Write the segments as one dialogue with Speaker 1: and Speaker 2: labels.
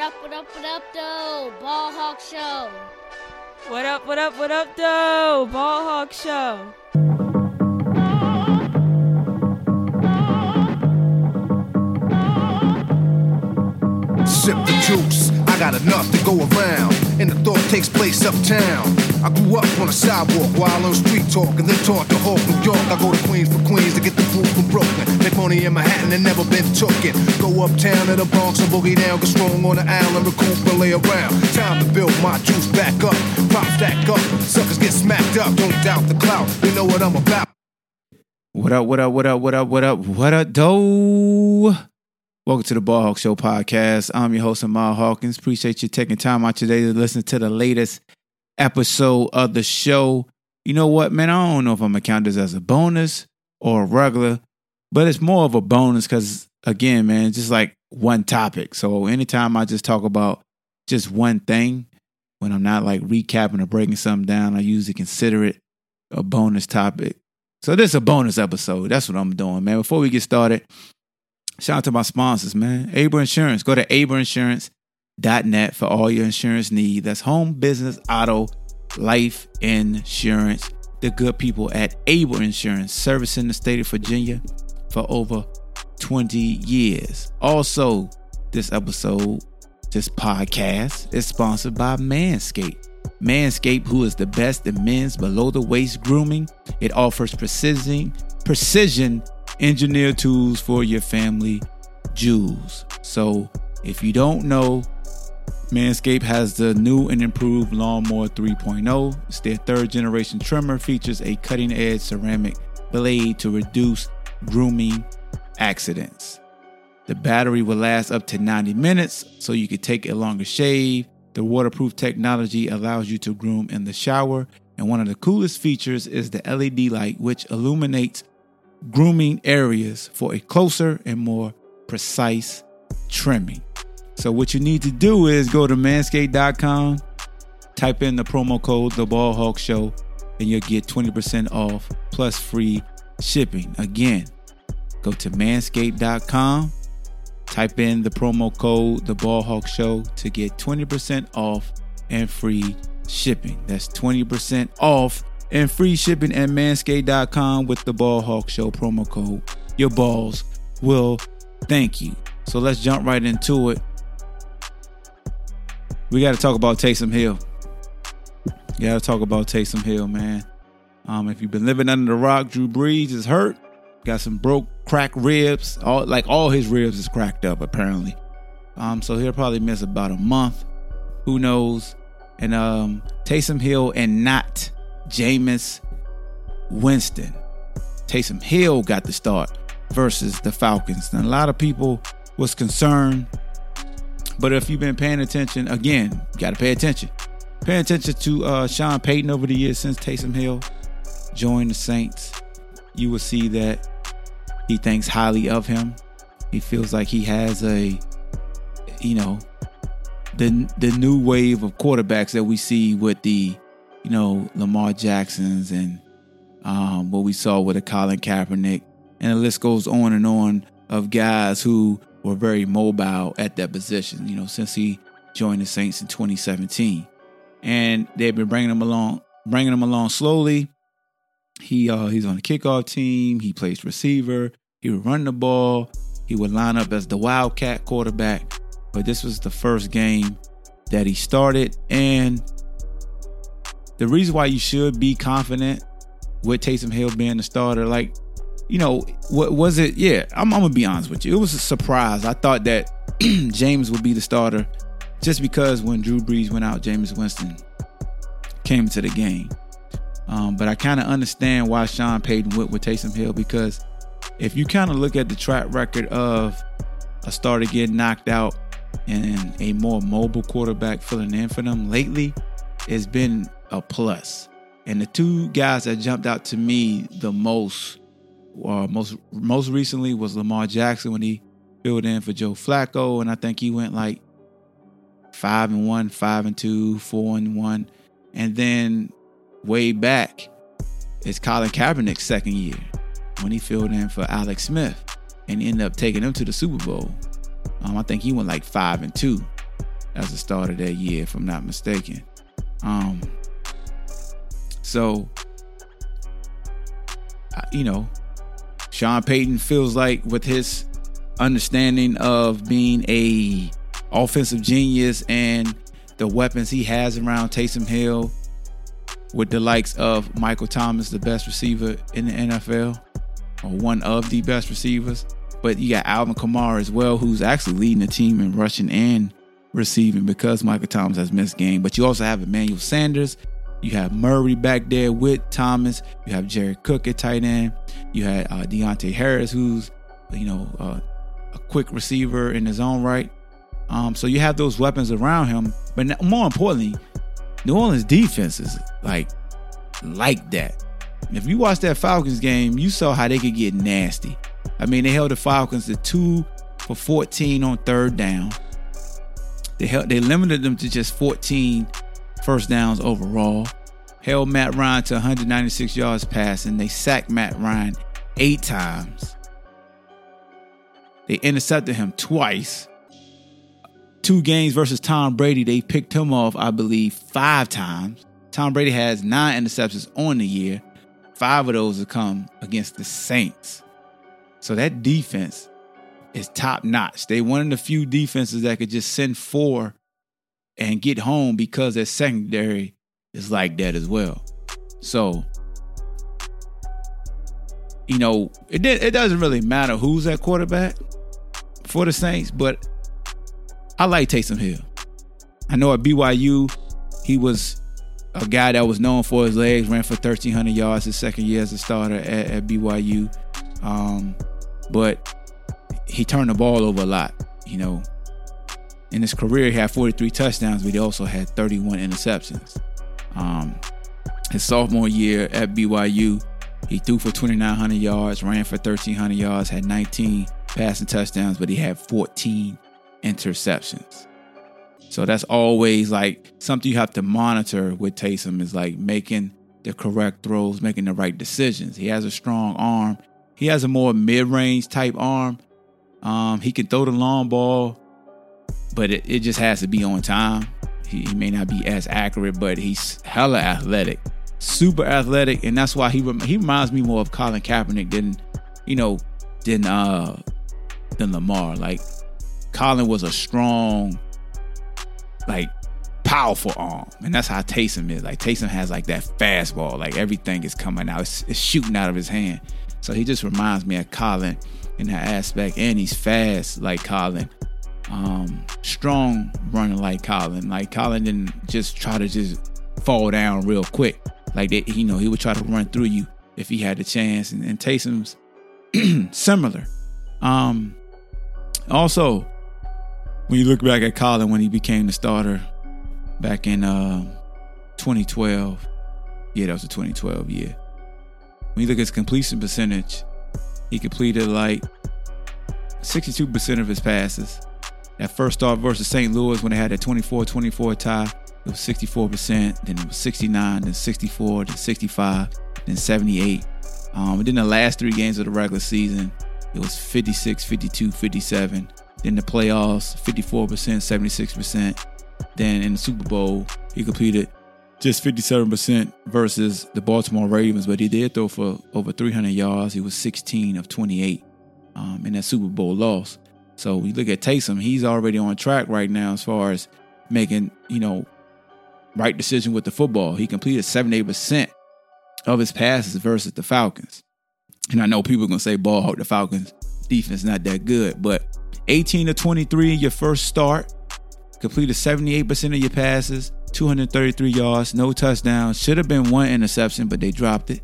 Speaker 1: up, what up, what up, though? Ball Hawk Show.
Speaker 2: What up, what up, what up, though? Ball Hawk Show.
Speaker 3: Sip the juice, I got enough to go around. And the thought takes place uptown. I grew up on a sidewalk while on street talk and then taught to Hawk, New York. I go to Queens for Queens to get the food from Brooklyn. Make money in Manhattan and never been tooken. Go uptown to the Bronx and boogie down, get strong on the island, recoup and lay around. Time to build my juice back up. Pop stack up, suckers get smacked up. Don't doubt the clout, they know what I'm about.
Speaker 4: What up, what up, what up, what up, what up, what up, doe? Welcome to the Ball Hawk Show podcast. I'm your host, Ahmad Hawkins. Appreciate you taking time out today to listen to the latest episode of the show. You know what, man? I don't know if I'm gonna count this as a bonus or a regular, but it's more of a bonus because, again, man, it's just like one topic. So anytime I just talk about just one thing, when I'm not like recapping or breaking something down, I usually consider it a bonus topic. So this is a bonus episode. That's what I'm doing, man. Before we get started, shout out to my sponsors, man. Able Insurance. Go to ableinsurance.net for all your insurance needs. That's home, business, auto, life insurance. The good people at Able Insurance, servicing the state of Virginia for over 20 years. Also, this episode, this podcast is sponsored by Manscaped. Manscaped, who is the best in men's below the waist grooming, it offers precision, precision engineered tools for your family jewels. So, if you don't know, Manscaped has the new and improved Lawnmower 3.0. It's their third generation trimmer, features a cutting edge ceramic blade to reduce grooming accidents. The battery will last up to 90 minutes, so you can take a longer shave. The waterproof technology allows you to groom in the shower. And one of the coolest features is the LED light, which illuminates grooming areas for a closer and more precise trimming. So, what you need to do is go to manscaped.com, type in the promo code The Ball Hawk Show, and you'll get 20% off plus free shipping. Again, go to manscaped.com, type in the promo code The Ball Hawk Show to get 20% off and free shipping. That's 20% off and free shipping at manscaped.com with the Ball Hawk Show promo code. Your balls will thank you. So let's jump right into it. We got to talk about Taysom Hill. You got to talk about Taysom Hill, man. Um, if you've been living under the rock, Drew Brees is hurt. Got some broke, cracked ribs. All like all his ribs is cracked up apparently. Um, so he'll probably miss about a month. Who knows? And um, Taysom Hill and not Jameis Winston. Taysom Hill got the start versus the Falcons. And a lot of people was concerned. But if you've been paying attention, again, you got to pay attention. Pay attention to uh, Sean Payton over the years since Taysom Hill joined the Saints. You will see that he thinks highly of him. He feels like he has a, you know, the the new wave of quarterbacks that we see with the, you know, Lamar Jacksons and um, what we saw with a Colin Kaepernick, and the list goes on and on of guys who were very mobile at that position. You know, since he joined the Saints in 2017, and they've been bringing him along, bringing him along slowly. He uh, he's on the kickoff team. He plays receiver. He would run the ball. He would line up as the Wildcat quarterback. But this was the first game that he started, and the reason why you should be confident with Taysom Hill being the starter, like you know, what was it? Yeah, I'm, I'm, gonna be honest with you. It was a surprise. I thought that Jameis would be the starter just because when Drew Brees went out, Jameis Winston came into the game. Um, but I kind of understand why Sean Payton went with Taysom Hill because if you kind of look at the track record of a starter getting knocked out and a more mobile quarterback filling in for them lately, it's been a plus. And the two guys that jumped out to me the most, uh, most most recently, was Lamar Jackson when he filled in for Joe Flacco, and I think he went like five and one, five and two, four and one, and then way back, it's Colin Kaepernick's second year when he filled in for Alex Smith and ended up taking him to the Super Bowl. Um, I think he went like five and two. as a starter that year, if I'm not mistaken. Um, so, you know, Sean Payton feels like with his understanding of being a offensive genius and the weapons he has around Taysom Hill, with the likes of Michael Thomas, the best receiver in the NFL, or one of the best receivers. But you got Alvin Kamara as well, who's actually leading the team in rushing and receiving because Michael Thomas has missed game. But you also have Emmanuel Sanders. You have Murray back there with Thomas. You have Jared Cook at tight end. You had uh, Deonte Harris, who's you know uh, a quick receiver in his own right. Um, so you have those weapons around him. But more importantly, New Orleans defense is like like that. If you watch that Falcons game, you saw how they could get nasty. I mean, they held the Falcons to two for 14 on third down. They held, they limited them to just 14 first downs overall. Held Matt Ryan to 196 yards passing. They sacked Matt Ryan eight times. They intercepted him twice. Two games versus Tom Brady, they picked him off, I believe, five times. Tom Brady has nine interceptions on the year. Five of those have come against the Saints. So that defense is top notch. They one of the few defenses that could just send four and get home because their secondary is like that as well. So, you know, it it doesn't really matter who's at quarterback for the Saints, but I like Taysom Hill. I know at BYU, he was a guy that was known for his legs, ran for 1,300 yards his second year as a starter at, at BYU. Um, but he turned the ball over a lot. You know, in his career, he had 43 touchdowns, but he also had 31 interceptions. Um, his sophomore year at BYU, he threw for 2,900 yards, ran for 1,300 yards, had 19 passing touchdowns, but he had 14 interceptions. So that's always like something you have to monitor with Taysom is like making the correct throws, making the right decisions. He has a strong arm. He has a more mid-range type arm. Um, he can throw the long ball, but it, it just has to be on time. He, he, may not be as accurate, but he's hella athletic, super athletic, and that's why he he reminds me more of Colin Kaepernick than you know than uh than Lamar. Like Colin was a strong, like powerful arm, and that's how Taysom is. Like Taysom has like that fastball, like everything is coming out, it's, it's shooting out of his hand. So he just reminds me of Colin in that aspect, and he's fast like Colin, um, strong running like Colin. Like Colin didn't just try to just fall down real quick. Like that, you know, he would try to run through you if he had the chance. And, and Taysom's similar. Um, also, when you look back at Colin when he became the starter back in uh, 2012, yeah, that was the 2012 year. When you look at his completion percentage, he completed like 62% of his passes. That first start versus St. Louis when they had that 24-24 tie, it was 64%, then it was 69, then 64, then 65, then 78. Um, and then the last three games of the regular season, it was 56, 52, 57. Then the playoffs, 54%, 76%. Then in the Super Bowl, he completed just 57% versus the Baltimore Ravens, but he did throw for over 300 yards. He was 16 of 28 um, in that Super Bowl loss. So you look at Taysom, he's already on track right now as far as making, you know, right decision with the football. He completed 78% of his passes versus the Falcons. And I know people are going to say, ball hawk, the Falcons defense is not that good, but 18 to 23 in your first start, completed 78% of your passes, 233 yards, no touchdowns. Should have been one interception, but they dropped it.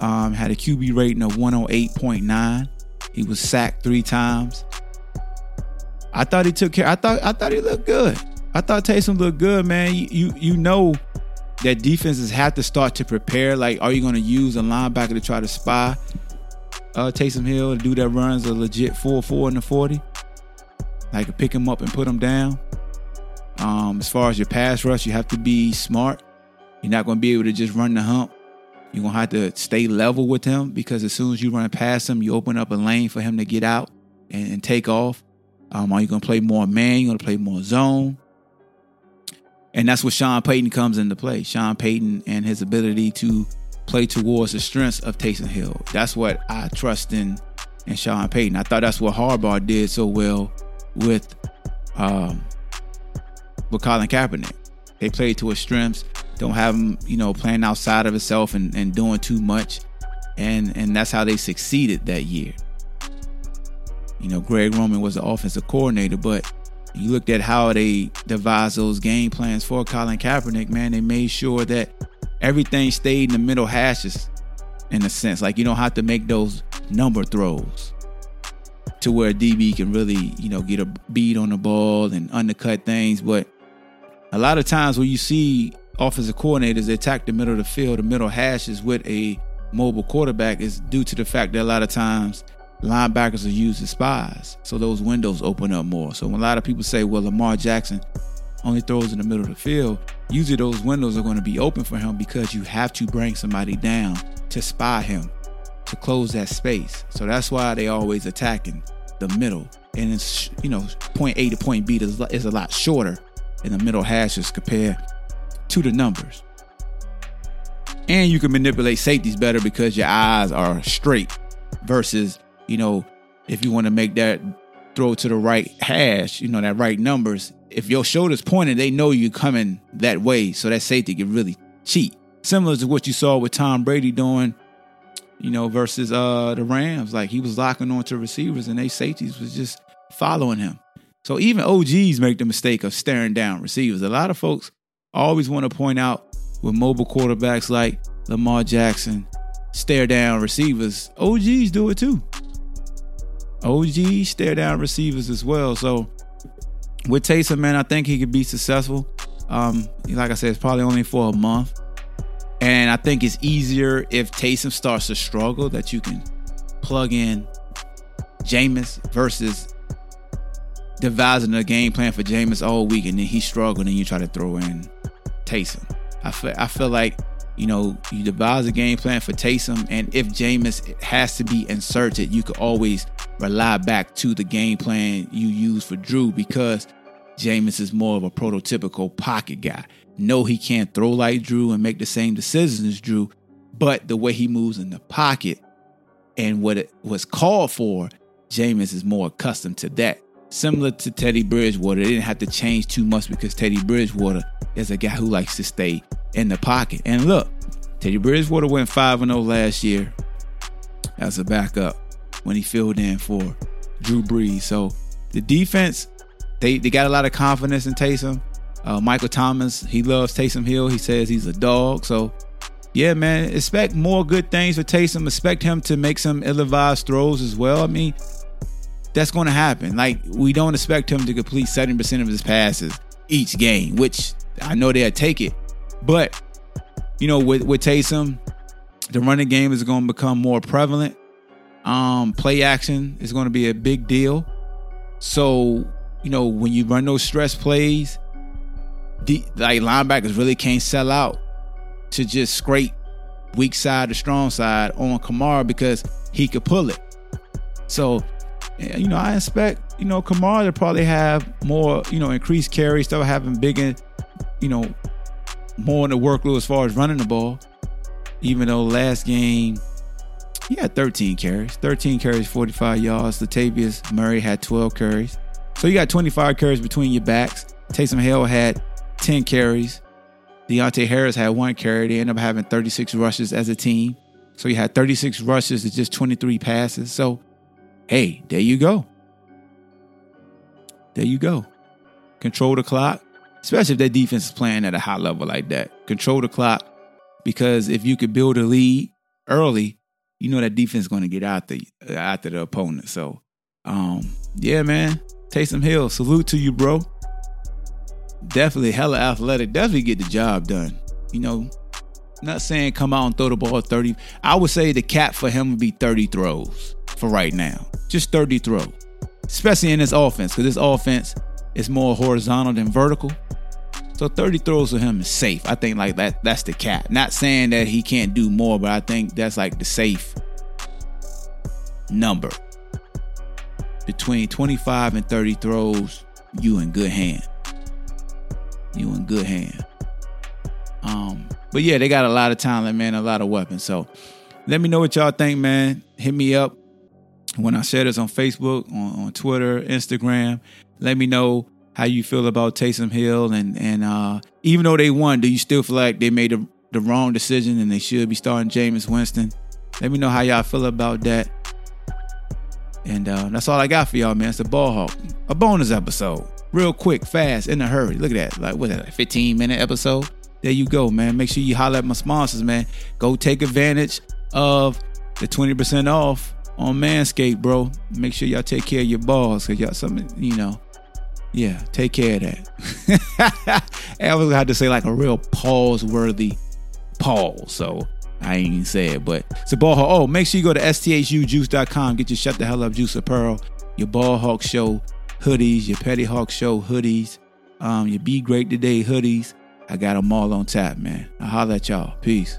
Speaker 4: Um, had a QB rating of 108.9. He was sacked three times. I thought he took care. I thought I thought he looked good. I thought Taysom looked good, man. You you, know that defenses have to start to prepare. Like, are you going to use a linebacker to try to spy uh, Taysom Hill to do that runs a legit 4 4 in the 40? Like, pick him up and put him down. Um, as far as your pass rush, you have to be smart. You're not going to be able to just run the hump. You're going to have to stay level with him because as soon as you run past him, you open up a lane for him to get out and, and take off. Um, are you going to play more man? You're going to play more zone. And that's where Sean Payton comes into play. Sean Payton and his ability to play towards the strengths of Taysom Hill. That's what I trust in in Sean Payton. I thought that's what Harbaugh did so well with um with Colin Kaepernick. They played to his strengths. Don't have him, you know, playing outside of himself and, and doing too much. And and that's how they succeeded that year. You know, Greg Roman was the offensive coordinator, but you looked at how they devised those game plans for Colin Kaepernick, man, they made sure that everything stayed in the middle hashes in a sense. Like you don't have to make those number throws to where DB can really, you know, get a beat on the ball and undercut things. But a lot of times when you see offensive coordinators attack the middle of the field, the middle hashes with a mobile quarterback is due to the fact that a lot of times linebackers are used as spies. So those windows open up more. So when a lot of people say, well, Lamar Jackson only throws in the middle of the field, usually those windows are going to be open for him because you have to bring somebody down to spy him, to close that space. So that's why they always attacking the middle. And it's, you know, point A to point B is, is a lot shorter in the middle hashes compared to the numbers. And you can manipulate safeties better because your eyes are straight versus you know, if you want to make that throw to the right hash, you know, that right numbers, if your shoulder's pointed, they know you're coming that way. So that safety can really cheat. Similar to what you saw with Tom Brady doing, you know, versus uh the Rams. Like he was locking on to receivers and they safeties was just following him. So even OGs make the mistake of staring down receivers. A lot of folks always want to point out with mobile quarterbacks like Lamar Jackson, stare down receivers. OGs do it too. OG stare down receivers as well. So with Taysom, man, I think he could be successful. Um, like I said, it's probably only for a month. And I think it's easier if Taysom starts to struggle that you can plug in Jameis versus devising a game plan for Jameis all week and then he struggled and you try to throw in Taysom. I feel I feel like you know, you devise a game plan for Taysom, and if Jameis has to be inserted, you could always rely back to the game plan you use for Drew because Jameis is more of a prototypical pocket guy. No, he can't throw like Drew and make the same decisions as Drew, but the way he moves in the pocket and what it was called for, Jameis is more accustomed to that. Similar to Teddy Bridgewater, they didn't have to change too much because Teddy Bridgewater is a guy who likes to stay in the pocket. And look, Teddy Bridgewater went 5 0 last year as a backup when he filled in for Drew Brees. So the defense, they, they got a lot of confidence in Taysom. Uh, Michael Thomas, he loves Taysom Hill. He says he's a dog. So, yeah, man, expect more good things for Taysom. Expect him to make some ill-advised throws as well. I mean, that's going to happen. Like, we don't expect him to complete 70% of his passes each game, which I know they'll take it. But you know, with with Taysom, the running game is going to become more prevalent. Um, play action is going to be a big deal. So you know, when you run those stress plays, the, like linebackers really can't sell out to just scrape weak side or strong side on Kamara because he could pull it. So, you know, I expect, you know, Kamara to probably have more, you know, increased carries, still having bigger, you know, more in the workload as far as running the ball. Even though last game he had 13 carries, 13 carries, 45 yards. Latavius Murray had 12 carries. So you got 25 carries between your backs. Taysom Hill had 10 carries. Deonte Harris had one carry. They ended up having 36 rushes as a team. So you had 36 rushes to just 23 passes. So, hey, there you go. There you go. Control the clock especially if that defense is playing at a high level like that. Control the clock because if you could build a lead early, you know that defense is going to get out the after the opponent. So, um, yeah, man, Taysom Hill, salute to you, bro. Definitely hella athletic. Definitely get the job done. You know, not saying come out and throw the ball 30. I would say the cap for him would be 30 throws for right now. Just 30 throws. Especially in this offense, because this offense is more horizontal than vertical. So 30 throws for him is safe. I think like that that's the cap. Not saying that he can't do more, but I think that's like the safe number. Between 25 and 30 throws, you in good hand. you in good hand. Um, but yeah, they got a lot of talent, man, a lot of weapons. So let me know what y'all think, man. Hit me up when I share this on Facebook, on, on Twitter, Instagram. Let me know how you feel about Taysom Hill and and uh, even though they won, do you still feel like they made a, the wrong decision and they should be starting Jameis Winston? Let me know how y'all feel about that. And uh, that's all I got for y'all, man. It's a ball hawk, a bonus episode, real quick, fast, in a hurry. Look at that, like what, that, like 15 minute episode? There you go, man. Make sure you holler at my sponsors, man. Go take advantage of the 20% off on Manscaped, bro. Make sure y'all take care of your balls, cause y'all something, you know. Yeah, take care of that. I was gonna have to say like a real pause worthy pause. So I ain't even say it, but it's a ball hawk. Oh, make sure you go to sthujuice.com, get your shut the hell up juice apparel, your ball hawk show hoodies, your petty hawk show hoodies, um, your be great today hoodies. I got them all on tap, man. I'll holler at y'all. Peace.